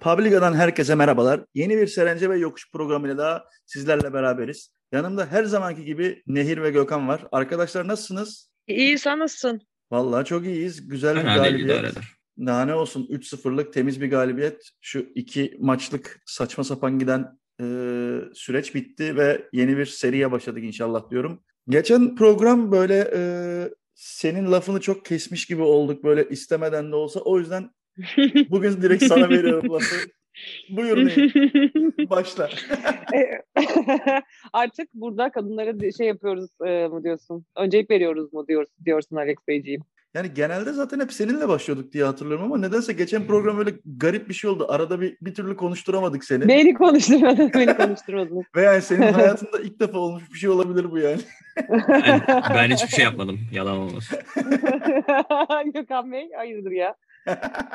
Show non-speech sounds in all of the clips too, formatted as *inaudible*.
Publica'dan herkese merhabalar. Yeni bir Serence ve Yokuş programıyla daha sizlerle beraberiz. Yanımda her zamanki gibi Nehir ve Gökhan var. Arkadaşlar nasılsınız? İyi, sen nasılsın? Vallahi çok iyiyiz. Güzel bir Fena idare galibiyet. Daha ne olsun 3-0'lık temiz bir galibiyet. Şu iki maçlık saçma sapan giden e, süreç bitti ve yeni bir seriye başladık inşallah diyorum. Geçen program böyle e, senin lafını çok kesmiş gibi olduk böyle istemeden de olsa. O yüzden bugün direkt sana veriyorum *laughs* lafı. Buyur Nehir. Başla. *laughs* *laughs* Artık burada kadınlara şey yapıyoruz e, mu diyorsun? Öncelik veriyoruz mu diyorsun, diyorsun Alex Beyciğim. Yani genelde zaten hep seninle başlıyorduk diye hatırlıyorum ama nedense geçen program öyle garip bir şey oldu. Arada bir, bir türlü konuşturamadık seni. Beni konuşturmadın, beni konuşturmadın. Ve yani senin hayatında ilk defa olmuş bir şey olabilir bu yani. Ben, ben hiçbir şey yapmadım. Yalan olmasın. Gökhan Bey, hayırdır ya?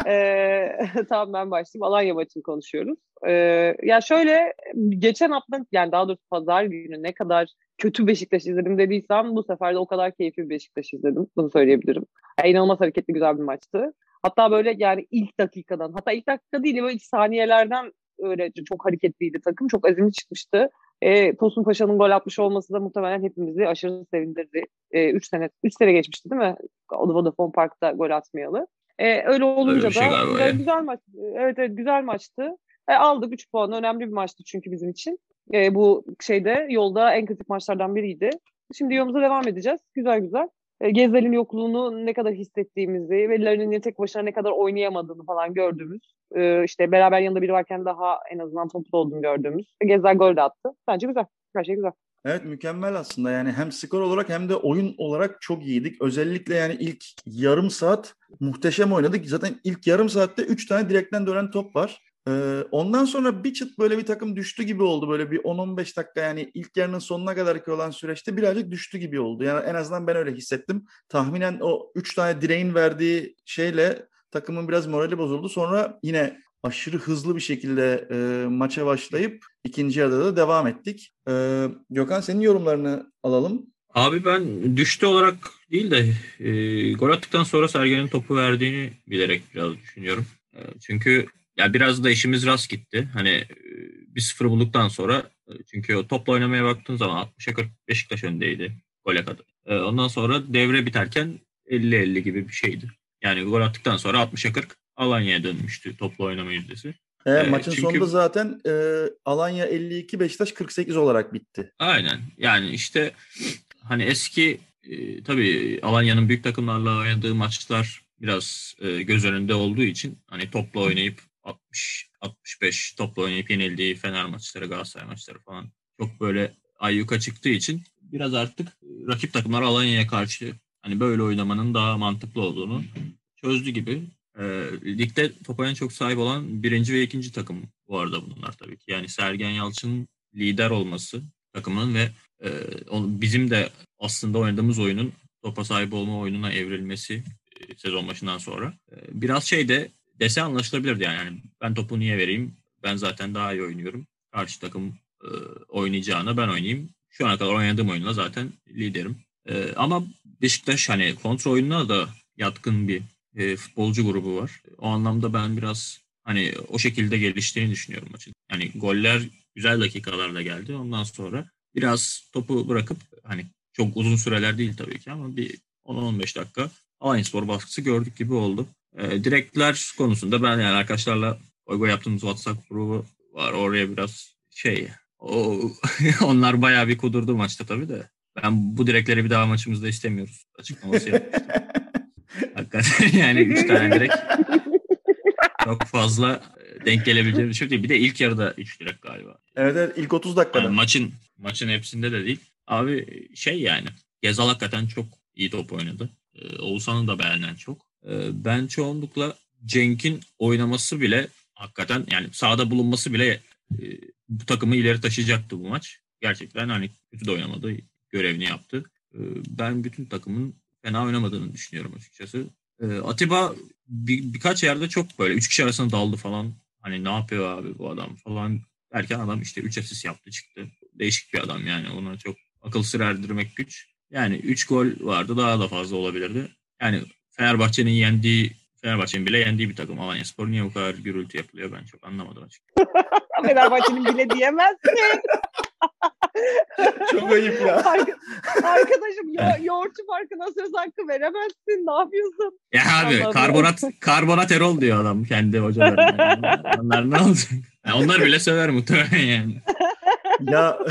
Ee, *laughs* tamam ben başlayayım. Alanya maçını konuşuyoruz. Ee, ya şöyle geçen hafta yani daha doğrusu pazar günü ne kadar kötü Beşiktaş izledim dediysem bu sefer de o kadar keyifli bir Beşiktaş izledim. Bunu söyleyebilirim. Yani inanılmaz hareketli güzel bir maçtı. Hatta böyle yani ilk dakikadan hatta ilk dakika değil böyle ilk saniyelerden öyle çok hareketliydi takım. Çok azimli çıkmıştı. E, Tosun Paşa'nın gol atmış olması da muhtemelen hepimizi aşırı sevindirdi. 3 sene 3 sene geçmişti değil mi? Vodafone Park'ta gol atmayalı. E, öyle olunca bir şey da galiba güzel, maç. Evet, evet güzel maçtı. E, aldık 3 puan. Önemli bir maçtı çünkü bizim için. E, bu şeyde yolda en kritik maçlardan biriydi. Şimdi yolumuza devam edeceğiz. Güzel güzel. E, Gezzel'in yokluğunu ne kadar hissettiğimizi ve Larin'in tek başına ne kadar oynayamadığını falan gördüğümüz. E, işte beraber yanında biri varken daha en azından toplu olduğunu gördüğümüz. E, Gezzel gol de attı. Bence güzel. Her şey güzel. Evet mükemmel aslında yani hem skor olarak hem de oyun olarak çok iyiydik. Özellikle yani ilk yarım saat muhteşem oynadık. Zaten ilk yarım saatte 3 tane direkten dönen top var. Ee, ondan sonra bir çıt böyle bir takım düştü gibi oldu. Böyle bir 10-15 dakika yani ilk yarının sonuna kadar ki olan süreçte birazcık düştü gibi oldu. Yani en azından ben öyle hissettim. Tahminen o 3 tane direğin verdiği şeyle takımın biraz morali bozuldu. Sonra yine aşırı hızlı bir şekilde e, maça başlayıp ikinci yarıda da devam ettik. Ee, Gökhan senin yorumlarını alalım. Abi ben düştü olarak değil de e, gol attıktan sonra Sergen'in topu verdiğini bilerek biraz düşünüyorum. E, çünkü ya biraz da işimiz rast gitti. Hani e, bir sıfır bulduktan sonra e, çünkü o topla oynamaya baktığın zaman 60'a 40 Beşiktaş öndeydi gole kadar. E, ondan sonra devre biterken 50-50 gibi bir şeydi. Yani gol attıktan sonra 60'a 40 Alanya'ya dönmüştü topla oynama yüzdesi. E, Evet, maçın çünkü- sonunda zaten e, Alanya 52 Beşiktaş 48 olarak bitti. Aynen. Yani işte hani eski e, tabii Alanya'nın büyük takımlarla oynadığı maçlar biraz e, göz önünde olduğu için hani topla oynayıp 60 65 topla oynayıp yenildiği Fener maçları, Galatasaray maçları falan çok böyle ayyuka çıktığı için biraz artık rakip takımlar Alanya'ya karşı hani böyle oynamanın daha mantıklı olduğunu çözdü gibi. E, ligde topa en çok sahip olan birinci ve ikinci takım bu arada bunlar tabii ki. Yani Sergen Yalçın'ın lider olması takımın ve e, bizim de aslında oynadığımız oyunun topa sahip olma oyununa evrilmesi e, sezon başından sonra. E, biraz şey de dese anlaşılabilirdi yani. Yani ben topu niye vereyim? Ben zaten daha iyi oynuyorum. Karşı takım e, oynayacağına ben oynayayım. Şu ana kadar oynadığım oyunla zaten liderim. E, ama Beşiktaş hani kontrol oyununa da yatkın bir e, futbolcu grubu var. O anlamda ben biraz hani o şekilde geliştiğini düşünüyorum maçın. Yani goller güzel dakikalarla geldi. Ondan sonra biraz topu bırakıp hani çok uzun süreler değil tabii ki ama bir 10-15 dakika Alanyaspor baskısı gördük gibi oldu. Ee, direktler konusunda ben yani arkadaşlarla goy yaptığımız WhatsApp grubu var. Oraya biraz şey o, *laughs* onlar bayağı bir kudurdu maçta tabii de. Ben bu direkleri bir daha maçımızda istemiyoruz açıklaması yapmıştım. *laughs* Hakikaten *laughs* yani 3 tane direkt çok fazla e, denk gelebileceğim bir şey değil. Bir de ilk yarıda 3 direkt galiba. Evet evet ilk 30 dakikada. Yani maçın maçın hepsinde de değil. Abi şey yani Gezal hakikaten çok iyi top oynadı. Ee, Oğuzhan'ın da beğenen çok. Ee, ben çoğunlukla Cenk'in oynaması bile hakikaten yani sahada bulunması bile e, bu takımı ileri taşıyacaktı bu maç. Gerçekten hani kötü de oynamadı. Görevini yaptı. Ee, ben bütün takımın fena oynamadığını düşünüyorum açıkçası. Ee, Atiba bir, birkaç yerde çok böyle üç kişi arasında daldı falan. Hani ne yapıyor abi bu adam falan derken adam işte 3 asist yaptı çıktı. Değişik bir adam yani ona çok akıl sır erdirmek güç. Yani 3 gol vardı daha da fazla olabilirdi. Yani Fenerbahçe'nin yendiği Fenerbahçe'nin bile yendiği bir takım. Alanya Spor niye bu kadar gürültü yapılıyor ben çok anlamadım açıkçası. *laughs* Fenerbahçe'nin bile diyemezsin. *laughs* *laughs* Çok ayıp ya. Arka- Arkadaşım yo- yoğurtçu farkına söz hakkı veremezsin. Ne yapıyorsun? Ya abi Anladım. karbonat karbonat erol diyor adam kendi hocalarına. *laughs* Onlar ne olacak? Ya onlar bile söver muhtemelen yani. ya *laughs*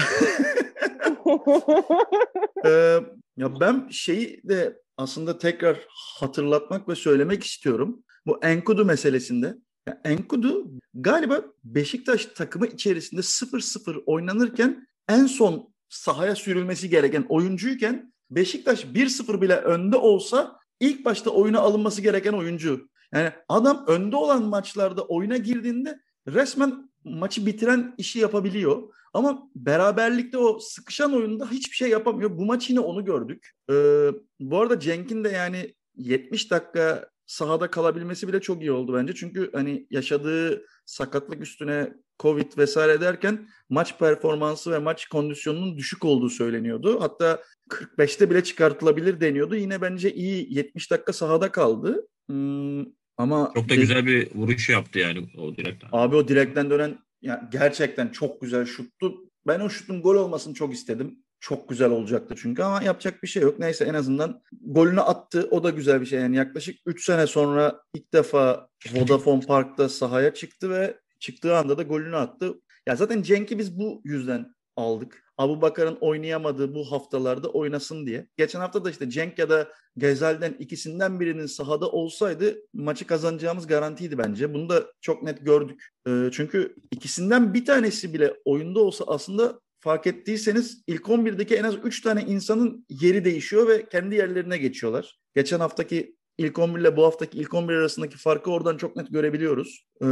Ee, ya ben şeyi de aslında tekrar hatırlatmak ve söylemek istiyorum. Bu Enkudu meselesinde. Ya Enkudu galiba Beşiktaş takımı içerisinde 0-0 oynanırken en son sahaya sürülmesi gereken oyuncuyken Beşiktaş 1-0 bile önde olsa ilk başta oyuna alınması gereken oyuncu. Yani adam önde olan maçlarda oyuna girdiğinde resmen maçı bitiren işi yapabiliyor. Ama beraberlikte o sıkışan oyunda hiçbir şey yapamıyor. Bu maç yine onu gördük. Ee, bu arada Cenk'in de yani 70 dakika sahada kalabilmesi bile çok iyi oldu bence. Çünkü hani yaşadığı sakatlık üstüne Covid vesaire derken maç performansı ve maç kondisyonunun düşük olduğu söyleniyordu. Hatta 45'te bile çıkartılabilir deniyordu. Yine bence iyi 70 dakika sahada kaldı. Hmm, ama Çok da güzel bir vuruş yaptı yani o direkten. Abi o direkten dönen ya gerçekten çok güzel şuttu. Ben o şutun gol olmasını çok istedim. Çok güzel olacaktı çünkü ama yapacak bir şey yok. Neyse en azından golünü attı. O da güzel bir şey. Yani yaklaşık 3 sene sonra ilk defa Vodafone Park'ta sahaya çıktı ve çıktığı anda da golünü attı. Ya zaten Cenk'i biz bu yüzden aldık. Abu Bakar'ın oynayamadığı bu haftalarda oynasın diye. Geçen hafta da işte Cenk ya da Gezel'den ikisinden birinin sahada olsaydı maçı kazanacağımız garantiydi bence. Bunu da çok net gördük. Ee, çünkü ikisinden bir tanesi bile oyunda olsa aslında fark ettiyseniz ilk 11'deki en az 3 tane insanın yeri değişiyor ve kendi yerlerine geçiyorlar. Geçen haftaki ilk 11 ile bu haftaki ilk 11 arasındaki farkı oradan çok net görebiliyoruz. Ee,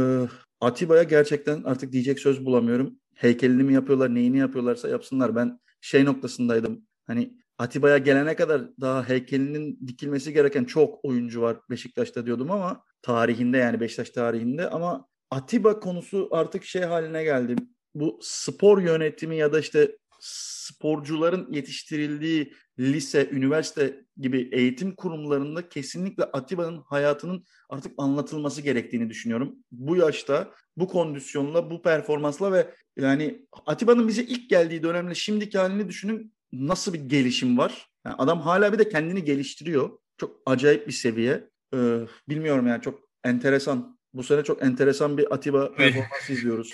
Atiba'ya gerçekten artık diyecek söz bulamıyorum. Heykelini mi yapıyorlar, neyini yapıyorlarsa yapsınlar. Ben şey noktasındaydım. Hani Atiba'ya gelene kadar daha heykelinin dikilmesi gereken çok oyuncu var Beşiktaş'ta diyordum ama tarihinde yani Beşiktaş tarihinde ama Atiba konusu artık şey haline geldi. Bu spor yönetimi ya da işte sporcuların yetiştirildiği lise, üniversite gibi eğitim kurumlarında kesinlikle Atiba'nın hayatının artık anlatılması gerektiğini düşünüyorum. Bu yaşta, bu kondisyonla, bu performansla ve yani Atiba'nın bize ilk geldiği dönemle şimdiki halini düşünün nasıl bir gelişim var. Yani adam hala bir de kendini geliştiriyor. Çok acayip bir seviye. Ee, bilmiyorum yani çok enteresan. Bu sene çok enteresan bir Atiba performansı izliyoruz.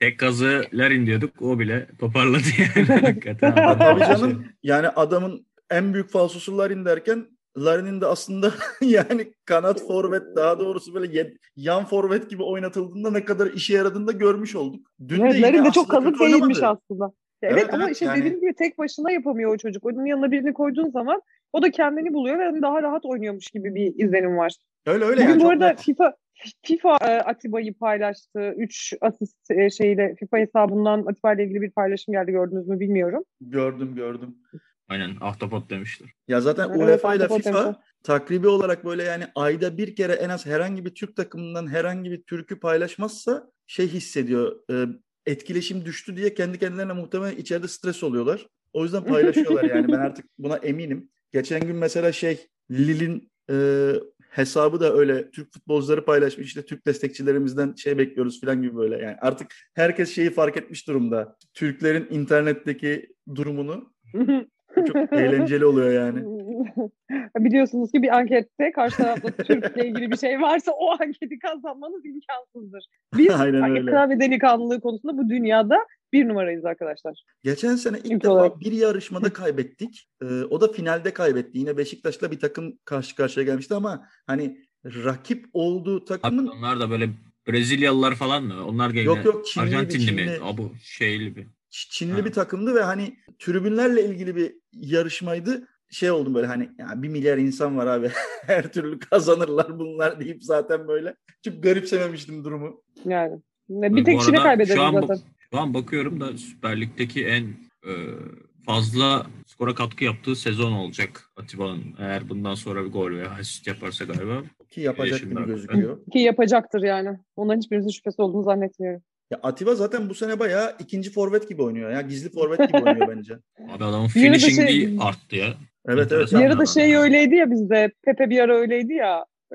Tek, gazı Larin diyorduk. O bile toparladı yani. *laughs* Hakikaten. Tabii canım. Yani adamın en büyük falsosu Larin derken Larin'in de aslında *laughs* yani kanat forvet daha doğrusu böyle yan forvet gibi oynatıldığında ne kadar işe yaradığını da görmüş olduk. Dün evet, de Larin de çok kazık değilmiş aslında. Evet, evet ama evet, işte yani... dediğim gibi tek başına yapamıyor o çocuk. Onun yanına birini koyduğun zaman o da kendini buluyor ve daha rahat oynuyormuş gibi bir izlenim var. Öyle öyle. Bugün yani, bu arada net. FIFA FIFA e, Atiba'yı paylaştı. 3 asist e, şeyle FIFA hesabından Atiba ile ilgili bir paylaşım geldi gördünüz mü bilmiyorum. Gördüm gördüm. Aynen ahtapot demişler. Ya zaten Evet, UEFA ile FIFA demişler. takribi olarak böyle yani ayda bir kere en az herhangi bir Türk takımından herhangi bir Türk'ü paylaşmazsa şey hissediyor. e, etkileşim düştü diye kendi kendilerine muhtemelen içeride stres oluyorlar. O yüzden paylaşıyorlar yani ben artık buna eminim. Geçen gün mesela şey Lille'in e, hesabı da öyle Türk futbolcuları paylaşmış işte Türk destekçilerimizden şey bekliyoruz falan gibi böyle yani artık herkes şeyi fark etmiş durumda. Türklerin internetteki durumunu *laughs* çok eğlenceli oluyor yani. *laughs* *laughs* Biliyorsunuz ki bir ankette karşı tarafta Türk'le ilgili bir şey varsa o anketi kazanmanız imkansızdır. Biz *laughs* Aynen öyle. klavye delikanlılığı konusunda bu dünyada bir numarayız arkadaşlar. Geçen sene ilk İlk defa olarak. bir yarışmada kaybettik. Ee, o da finalde kaybetti. Yine Beşiktaş'la bir takım karşı karşıya gelmişti ama hani rakip olduğu Abi takımın onlar da böyle Brezilyalılar falan mı? Onlar gene Yok, yok, Çinli bir- Arjantinli mi? Çinli. Abu şeyli bir. Çinli Ha. bir takımdı ve hani tribünlerle ilgili bir yarışmaydı. Şey oldum böyle hani ya bir milyar insan var abi. *laughs* Her türlü kazanırlar bunlar deyip zaten böyle çok garipsememiştim durumu. Yani. Bir tek arada kaybederiz şu an, zaten. şu an bakıyorum da Süper Lig'deki en e, fazla skora katkı yaptığı sezon olacak Atiba'nın. Eğer bundan sonra bir gol veya asist yaparsa galiba. Ki yapacak gibi gözüküyor. Ki yapacaktır yani. Ondan hiçbirimizin şüphesi olduğunu zannetmiyorum. Ya Atiba zaten bu sene bayağı ikinci forvet gibi oynuyor ya. Gizli forvet gibi oynuyor bence. *laughs* Abi adamın finishing'i şey- arttı ya. Evet evet. Bir ara da şey yani. öyleydi ya bizde. Pepe bir ara öyleydi ya. *laughs*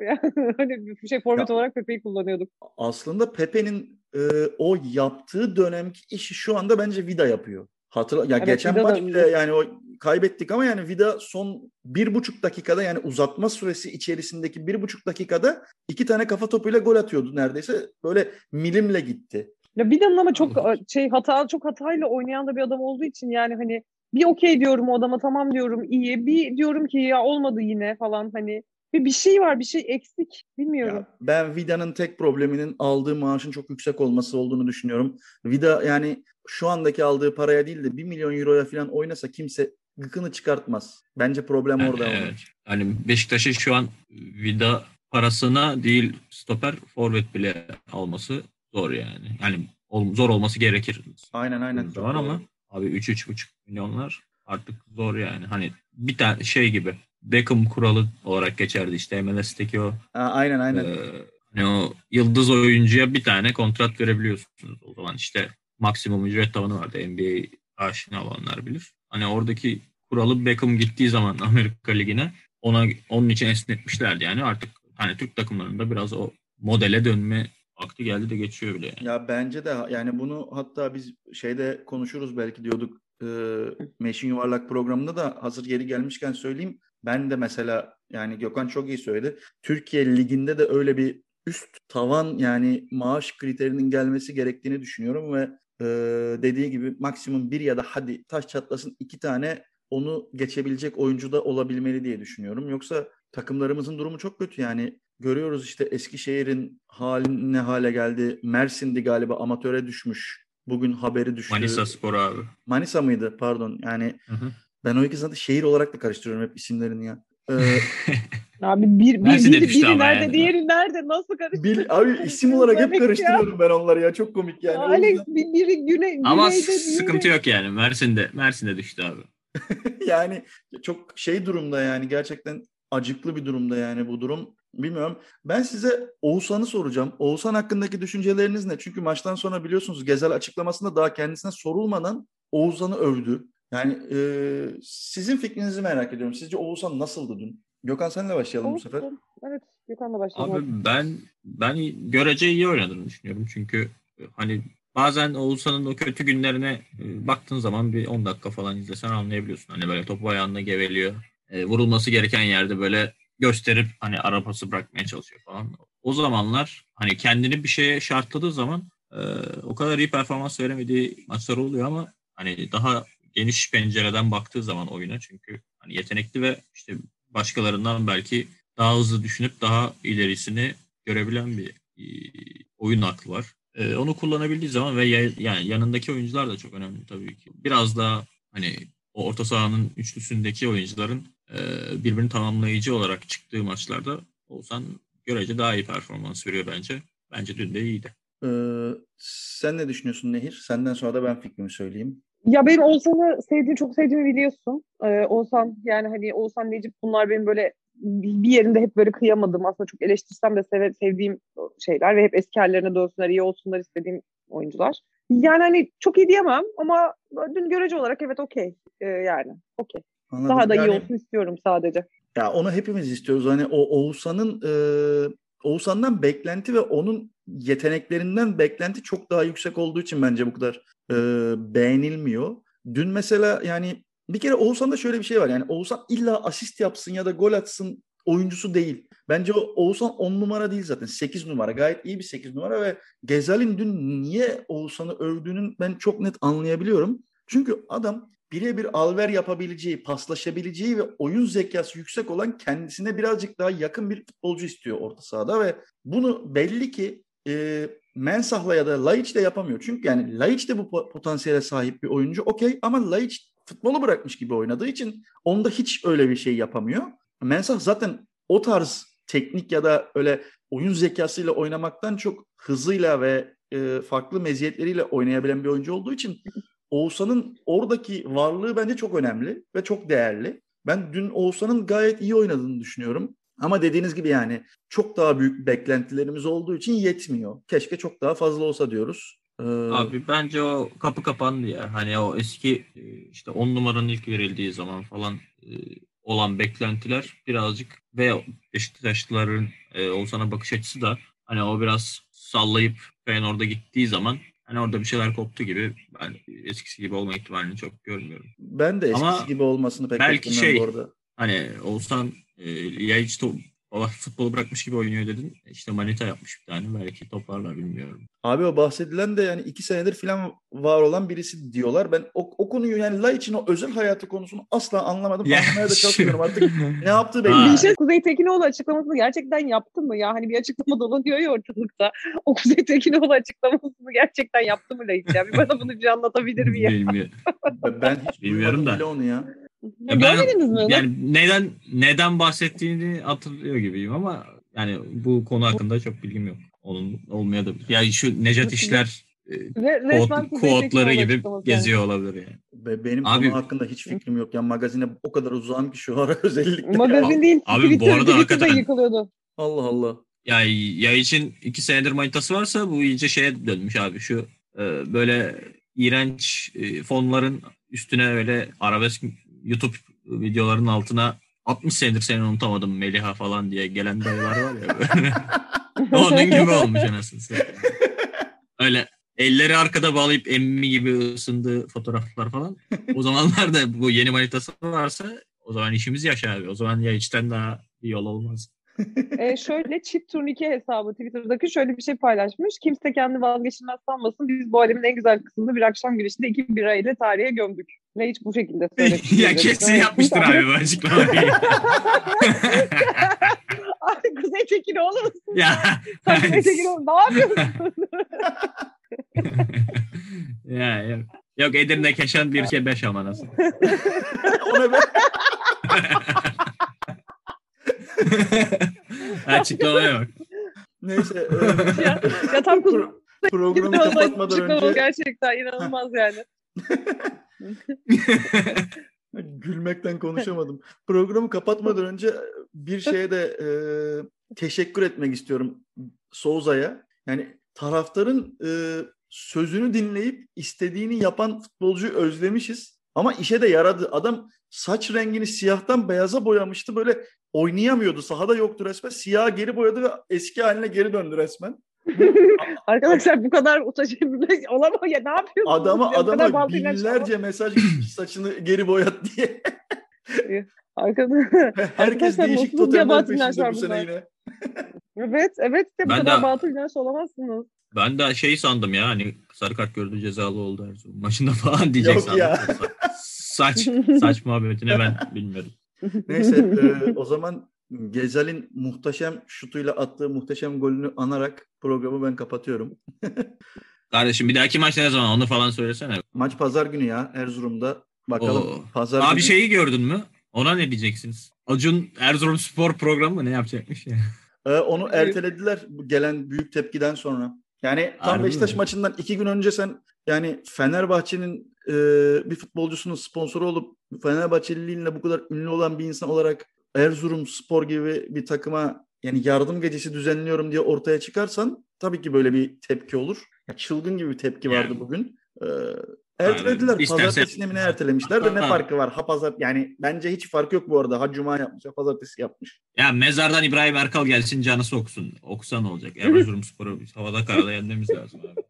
hani bir şey forvet ya, olarak Pepe'yi kullanıyorduk. Aslında Pepe'nin e, o yaptığı dönemki işi şu anda bence Vida yapıyor. Hatırla ya evet, geçen Vida maç bile yani o kaybettik ama yani Vida son bir buçuk dakikada yani uzatma süresi içerisindeki bir buçuk dakikada iki tane kafa topuyla gol atıyordu neredeyse. Böyle milimle gitti. Ya Vida'nın ama çok şey hata çok hatayla oynayan da bir adam olduğu için yani hani bir okey diyorum o adama tamam diyorum iyi. Bir diyorum ki ya olmadı yine falan hani bir, bir şey var bir şey eksik bilmiyorum. Ya ben Vida'nın tek probleminin aldığı maaşın çok yüksek olması olduğunu düşünüyorum. Vida yani şu andaki aldığı paraya değil de 1 milyon euroya falan oynasa kimse gıkını çıkartmaz. Bence problem yani, orada. Evet. Hani Beşiktaş'ın şu an Vida parasına değil stoper forvet bile alması zor yani. Yani zor olması gerekir. Aynen aynen. Zaman ama abi 3-3,5 milyonlar artık zor yani. Hani bir tane şey gibi Beckham kuralı olarak geçerdi işte MLS'teki o. Ha, aynen aynen. E, hani o yıldız oyuncuya bir tane kontrat verebiliyorsunuz. O zaman işte maksimum ücret tavanı vardı. NBA aşina olanlar bilir. Hani oradaki kuralı Beckham gittiği zaman *laughs* Amerika Ligi'ne ona onun için esnetmişlerdi yani artık hani Türk takımlarında biraz o modele dönme vakti geldi de geçiyor bile yani. Ya bence de yani bunu hatta biz şeyde konuşuruz belki diyorduk e, Meşin Yuvarlak programında da hazır geri gelmişken söyleyeyim. Ben de mesela yani Gökhan çok iyi söyledi. Türkiye Ligi'nde de öyle bir üst tavan yani maaş kriterinin gelmesi gerektiğini düşünüyorum ve e, dediği gibi maksimum bir ya da hadi taş çatlasın iki tane onu geçebilecek oyuncu da olabilmeli diye düşünüyorum. Yoksa takımlarımızın durumu çok kötü yani görüyoruz işte Eskişehir'in hali ne hale geldi. Mersin'di galiba amatöre düşmüş. Bugün haberi düştü. Manisa Spor abi. Manisa mıydı pardon yani hı hı. ben o ikisini şehir olarak da karıştırıyorum hep isimlerini ya. Ee, *laughs* abi bir, bir, biri, biri nerede yani. diğeri nerede nasıl karıştırıyorsun? Abi isim olarak hep karıştırıyorum ya. ben onları ya çok komik yani. Alex bir, biri güne, Ama sıkıntı yok yani Mersin'de Mersin'de düştü abi. *laughs* yani çok şey durumda yani gerçekten acıklı bir durumda yani bu durum. Bilmiyorum. Ben size Oğuzhan'ı soracağım. Oğuzhan hakkındaki düşünceleriniz ne? Çünkü maçtan sonra biliyorsunuz Gezel açıklamasında daha kendisine sorulmadan Oğuzhan'ı övdü. Yani e, sizin fikrinizi merak ediyorum. Sizce Oğuzhan nasıldı dün? Gökhan senle başlayalım Oğuzhan, bu sefer. Evet, Gökhan'la başlayalım. Abi ben ben görece iyi oynadığını düşünüyorum. Çünkü hani bazen Oğuzhan'ın o kötü günlerine e, baktığın zaman bir 10 dakika falan izlesen anlayabiliyorsun. Hani böyle topu ayağında geveliyor. E, vurulması gereken yerde böyle gösterip hani arabası bırakmaya çalışıyor falan. O zamanlar hani kendini bir şeye şartladığı zaman e, o kadar iyi performans veremediği maçlar oluyor ama hani daha geniş pencereden baktığı zaman oyuna çünkü hani yetenekli ve işte başkalarından belki daha hızlı düşünüp daha ilerisini görebilen bir e, oyun aklı var. E, onu kullanabildiği zaman ve ya, yani yanındaki oyuncular da çok önemli tabii ki. Biraz daha hani o orta sahanın üçlüsündeki oyuncuların birbirini tamamlayıcı olarak çıktığı maçlarda olsan görece daha iyi performans veriyor bence. Bence dün de iyiydi. Ee, sen ne düşünüyorsun Nehir? Senden sonra da ben fikrimi söyleyeyim. Ya benim Oğuzhan'ı sevdiğim, çok sevdiğimi biliyorsun. Ee, Oğuzhan yani hani Oğuzhan Necip bunlar benim böyle bir yerinde hep böyle kıyamadım. Aslında çok eleştirsem de sev sevdiğim şeyler ve hep eski hallerine dönsünler, iyi olsunlar istediğim oyuncular. Yani hani çok iyi diyemem ama dün görece olarak evet okey. Ee, yani okey. Daha da iyi olsun istiyorum sadece. Ya onu hepimiz istiyoruz. Hani o Oğuzhan'ın e, Oğuzhan'dan beklenti ve onun yeteneklerinden beklenti çok daha yüksek olduğu için bence bu kadar e, beğenilmiyor. Dün mesela yani bir kere Oğuzhan'da şöyle bir şey var. Yani Oğuzhan illa asist yapsın ya da gol atsın oyuncusu değil. Bence o Oğuzhan 10 numara değil zaten. 8 numara. Gayet iyi bir 8 numara ve Gezal'in dün niye Oğuzhan'ı övdüğünün ben çok net anlayabiliyorum. Çünkü adam birebir alver yapabileceği, paslaşabileceği ve oyun zekası yüksek olan kendisine birazcık daha yakın bir futbolcu istiyor orta sahada ve bunu belli ki e, Mensah'la ya da Laiç de yapamıyor. Çünkü yani Laiç de bu potansiyele sahip bir oyuncu okey ama Laiç futbolu bırakmış gibi oynadığı için onda hiç öyle bir şey yapamıyor. Mensah zaten o tarz teknik ya da öyle oyun zekasıyla oynamaktan çok hızıyla ve e, farklı meziyetleriyle oynayabilen bir oyuncu olduğu için Oğuzhan'ın oradaki varlığı bence çok önemli ve çok değerli. Ben dün Oğuzhan'ın gayet iyi oynadığını düşünüyorum. Ama dediğiniz gibi yani çok daha büyük beklentilerimiz olduğu için yetmiyor. Keşke çok daha fazla olsa diyoruz. Ee... Abi bence o kapı kapandı ya. Hani o eski e, işte 10 numaranın ilk verildiği zaman falan e, olan beklentiler birazcık ve Beşiktaşlıların e, Oğuzhan'a bakış açısı da hani o biraz sallayıp Feyenoord'a gittiği zaman hani orada bir şeyler koptu gibi ben eskisi gibi olma ihtimalini çok görmüyorum. Ben de eskisi Ama gibi olmasını pek belki şey- bu arada. Hani Oğuzhan e, ya hiç top, baba futbolu bırakmış gibi oynuyor dedin. İşte manita yapmış bir tane. Belki toparlar bilmiyorum. Abi o bahsedilen de yani iki senedir falan var olan birisi diyorlar. Ben o, o konuyu yani Laiç'in o özel hayatı konusunu asla anlamadım. Ya Anlamaya da çalışmıyorum artık. Ne yaptığı *laughs* belli. Bir şey Kuzey Tekinoğlu açıklamasını gerçekten yaptı mı ya? Hani bir açıklama dolanıyor ya ortalıkta. O Kuzey Tekinoğlu açıklamasını gerçekten yaptı mı Leyla? Ya bir bana bunu bir anlatabilir mi ya? Bilmiyorum. Ben hiç Bilmiyorum da. onu ya. Ya Görmediniz mi? Yani neden neden bahsettiğini hatırlıyor gibiyim ama yani bu konu hakkında çok bilgim yok. Onun olmaya da yani şu Necat İşler e, kuotları gibi açıklaması geziyor olabilir yani. Be- Benim Abi- konu hakkında hiç fikrim yok. Yani magazine o kadar uzağım ki şu ara *laughs* özellikle. Magazin değil, Abi bu Twitter, arada Twitter'da hakikaten- yıkılıyordu. Allah Allah. Ya ya için iki senedir manitası varsa bu iyice şeye dönmüş abi şu e, böyle iğrenç e, fonların üstüne öyle arabesk YouTube videoların altına 60 senedir seni unutamadım Meliha falan diye gelen dayılar var ya böyle. *laughs* Onun gibi olmuş anasını. Öyle elleri arkada bağlayıp emmi gibi ısındığı fotoğraflar falan. O zamanlar da bu yeni manitası varsa o zaman işimiz yaşar. O zaman ya içten daha bir yol olmaz. E, *laughs* şöyle çift turnike hesabı Twitter'daki şöyle bir şey paylaşmış. Kimse kendi vazgeçilmez sanmasın. Biz bu alemin en güzel kısmını bir akşam güneşinde iki bira ile tarihe gömdük. Ve hiç bu şekilde söylemiş. *laughs* ya kesin yapmıştır abi bu açıklamayı. *laughs* Abi Kuzey Tekinoğlu musun? ya. Sen Kuzey Tekinoğlu ne yapıyorsun? ya yok. Yok Edirne Keşan bir şey beş ama nasıl? O ne be? *laughs* Açıklamaya bak. Neyse. e, ya, ya tam programı kapatmadan açıklama önce gerçekten inanılmaz yani. *laughs* gülmekten konuşamadım. Programı kapatmadan önce bir şeye de e, teşekkür etmek istiyorum Souza'ya. Yani taraftarın e, sözünü dinleyip istediğini yapan futbolcuyu özlemişiz. Ama işe de yaradı. Adam saç rengini siyahtan beyaza boyamıştı. Böyle oynayamıyordu. Sahada yoktu resmen. Siyah geri boyadı ve eski haline geri döndü resmen. *laughs* Arkadaşlar bu kadar utanç *laughs* olamaz ya ne yapıyorsunuz? Adama Ya, adama binlerce mesaj saçını geri boyat diye. *laughs* Arkadaşlar, Herkes değişik totemler peşinde bu sene yine. evet evet de bu Ben kadar de- batıl inanç olamazsınız. Ben de şey sandım ya hani sarı kart gördü cezalı oldu Erzurum maçında falan diyecek Yok sandım. ya. Sa- Saç, saç muhabbetine ben bilmiyorum. *laughs* Neyse e, o zaman Gezal'in muhteşem şutuyla attığı muhteşem golünü anarak programı ben kapatıyorum. *laughs* Kardeşim bir dahaki maç ne zaman onu falan söylesene. Maç pazar günü ya Erzurum'da. Bakalım Oo. pazar Abi günü. şeyi gördün mü? Ona ne diyeceksiniz? Acun Erzurum Spor programı mı ne yapacakmış ya? E, onu ertelediler bu gelen büyük tepkiden sonra. Yani tam Harbi Beşiktaş mi? maçından iki gün önce sen yani Fenerbahçe'nin e, bir futbolcusunun sponsoru olup Fenerbahçeliliğinle bu kadar ünlü olan bir insan olarak Erzurum Spor gibi bir takıma yani yardım gecesi düzenliyorum diye ortaya çıkarsan tabii ki böyle bir tepki olur. Ya çılgın gibi bir tepki vardı Yani. bugün. Ee, ertelediler. İsterse- Pazartesine mi ne ertelemişler de ne farkı var? Ha pazar yani bence hiç fark yok bu arada. Ha cuma yapmış, ha pazartesi yapmış. Ya mezardan İbrahim Erkal gelsin canı soksun. Okusa ne olacak? *laughs* Erzurum Spor'u havada karada yenmemiz lazım abi.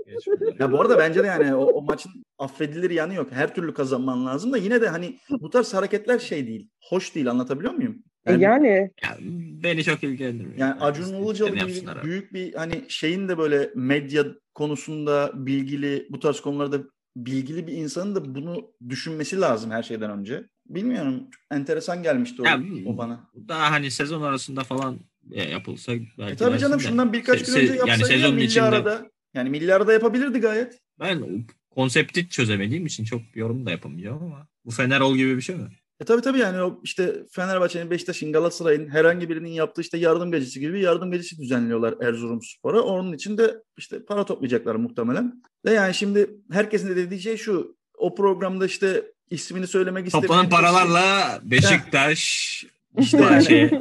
Ya bu arada bence de yani o, o maçın affedilir yanı yok. Her türlü kazanman lazım da yine de hani bu tarz hareketler şey değil. Hoş değil anlatabiliyor muyum? E yani Ya, beni çok ilgilendirmiyor. Yani Acun Ilıcalı gibi büyük bir hani şeyin de böyle medya konusunda bilgili bu tarz konularda bilgili bir insanın da bunu düşünmesi lazım her şeyden önce. Bilmiyorum. Enteresan gelmişti o, Ya, o bana. Daha hani sezon arasında falan e, yapılsa belki E tabii canım şundan birkaç Se- gün se- önce yapsaydı yani ya sezonun içinde arada. Yani milli arada yapabilirdi gayet. ben konsepti çözemediğim için çok yorum da yapamayacağım ama bu Fenerol gibi bir şey mi? E tabii tabii yani o işte Fenerbahçe'nin, Beşiktaş'ın, Galatasaray'ın herhangi birinin yaptığı işte yardım gecesi gibi yardım gecesi düzenliyorlar Erzurumspor'a. Onun için de işte para toplayacaklar muhtemelen. Ve yani şimdi herkesin de dediği şey şu. O programda işte ismini söylemek istemeyen Toplanan paralarla Beşiktaş İşte yani. şey,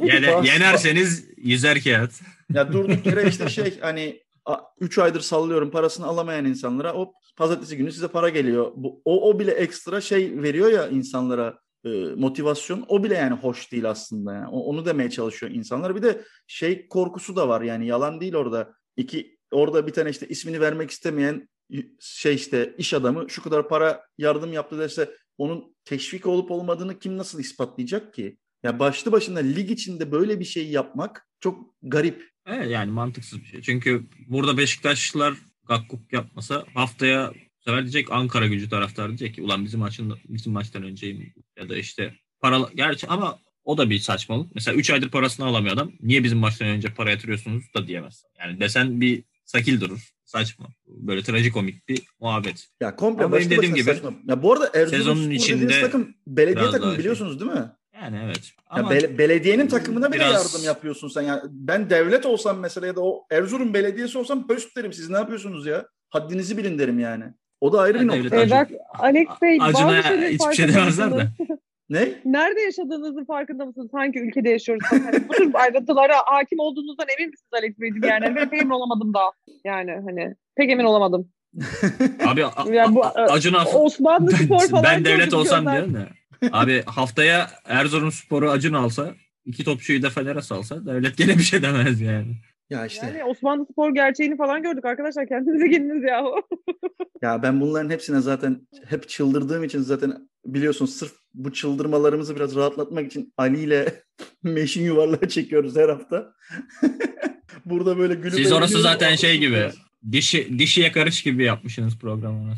yenerseniz yüzer kağıt. Ya durduk yere işte şey hani 3 aydır sallıyorum parasını alamayan insanlara o pazartesi günü size para geliyor. Bu, o, o bile ekstra şey veriyor ya insanlara e, motivasyon o bile yani hoş değil aslında. Yani. Onu demeye çalışıyor insanlar. Bir de şey korkusu da var yani yalan değil orada. İki orada bir tane işte ismini vermek istemeyen şey işte iş adamı şu kadar para yardım yaptı derse onun teşvik olup olmadığını kim nasıl ispatlayacak ki? Ya başlı başına lig içinde böyle bir şey yapmak çok garip. Evet yani mantıksız bir şey. Çünkü burada Beşiktaşlılar gakkuk yapmasa haftaya sefer diyecek Ankara gücü taraftarı diyecek ki ulan bizim maçın bizim maçtan önceyim ya da işte para gerçi ama o da bir saçmalık. Mesela 3 aydır parasını alamıyor adam. Niye bizim maçtan önce para yatırıyorsunuz da diyemez. Yani desen bir sakil durur. Saçma. Böyle trajikomik bir muhabbet. Ya komple Ama benim dediğim gibi saçma. Ya bu arada Erzurum sezonun içinde takım belediye takımı şey. biliyorsunuz değil mi? Yani evet. Ama ya be- belediyenin takımına bile biraz... yardım yapıyorsun sen. Yani ben devlet olsam mesela ya da o Erzurum belediyesi olsam pöst derim. Siz ne yapıyorsunuz ya? Haddinizi bilin derim yani. O da ayrı yani bir nokta. E bak Alex Bey Acuna hiçbir şey demezler de. Ne? Nerede yaşadığınızın farkında mısınız? Hangi ülkede yaşıyoruz? Hani bu tür ayrıntılara hakim olduğunuzdan emin misiniz Alex Bey'cim? Yani ben pek emin olamadım daha. Yani hani pek emin olamadım. Abi yani bu, Acun Osmanlı *laughs* Spor falan. Ben devlet olsam diyorum da. Abi haftaya Erzurum Spor'u Acun alsa iki topçuyu da Fener'e salsa devlet gene bir şey demez yani. Ya işte. Yani Osmanlı Spor gerçeğini falan gördük arkadaşlar. Kendinize geliniz ya. *laughs* ya ben bunların hepsine zaten hep çıldırdığım için zaten biliyorsun sırf bu çıldırmalarımızı biraz rahatlatmak için Ali ile *laughs* meşin yuvarlağı çekiyoruz her hafta. *laughs* Burada böyle gülüp Siz orası zaten şey gibi. Dişi dişiye karış gibi yapmışsınız programı.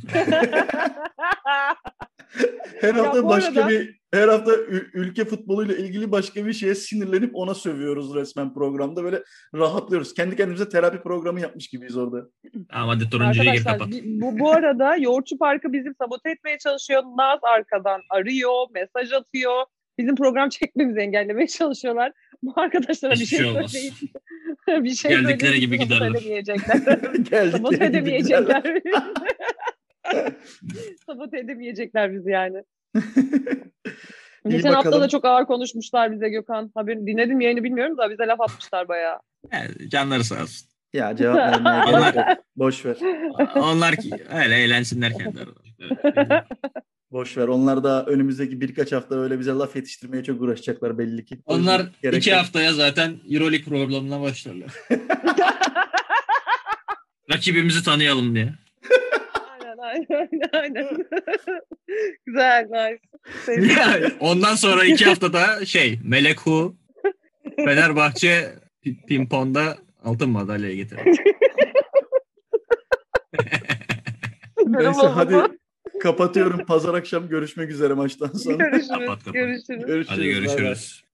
*laughs* her hafta başka arada... bir her hafta ülke futboluyla ilgili başka bir şeye sinirlenip ona sövüyoruz resmen programda. Böyle rahatlıyoruz. Kendi kendimize terapi programı yapmış gibiyiz orada. Ama hadi turuncuya gir kapat. Bu, bu arada Yoğurtçu Parkı bizim sabote etmeye çalışıyor. Naz arkadan arıyor, mesaj atıyor. Bizim program çekmemizi engellemeye çalışıyorlar. Bu arkadaşlara bir şey, şey söyleyin. *laughs* bir şey Geldikleri *laughs* gibi giderler. Sabote edemeyecekler. Sabote edemeyecekler *laughs* bizi yani. *laughs* Geçen hafta da çok ağır konuşmuşlar bize Gökhan. Haber dinledim yayını bilmiyorum da bize laf atmışlar bayağı. Yani canları sağ olsun. Ya cevap vermeye gerek Boş ver. *laughs* Onlar ki öyle eğlensinler kendileri. Boş ver. Onlar da önümüzdeki birkaç hafta öyle bize laf yetiştirmeye çok uğraşacaklar belli ki. Onlar iki haftaya zaten Euroleague programına başlarlar. Rakibimizi tanıyalım diye aynen aynen. *laughs* Güzel, nice. Yani ondan sonra iki *laughs* haftada şey, Melek Hu, Fenerbahçe pimponda altın madalyaya getirdi. Neyse hadi kapatıyorum. Pazar akşam görüşmek üzere maçtan sonra. Görüşürüz. Kapat, kapat. Görüşürüz. görüşürüz. Hadi görüşürüz.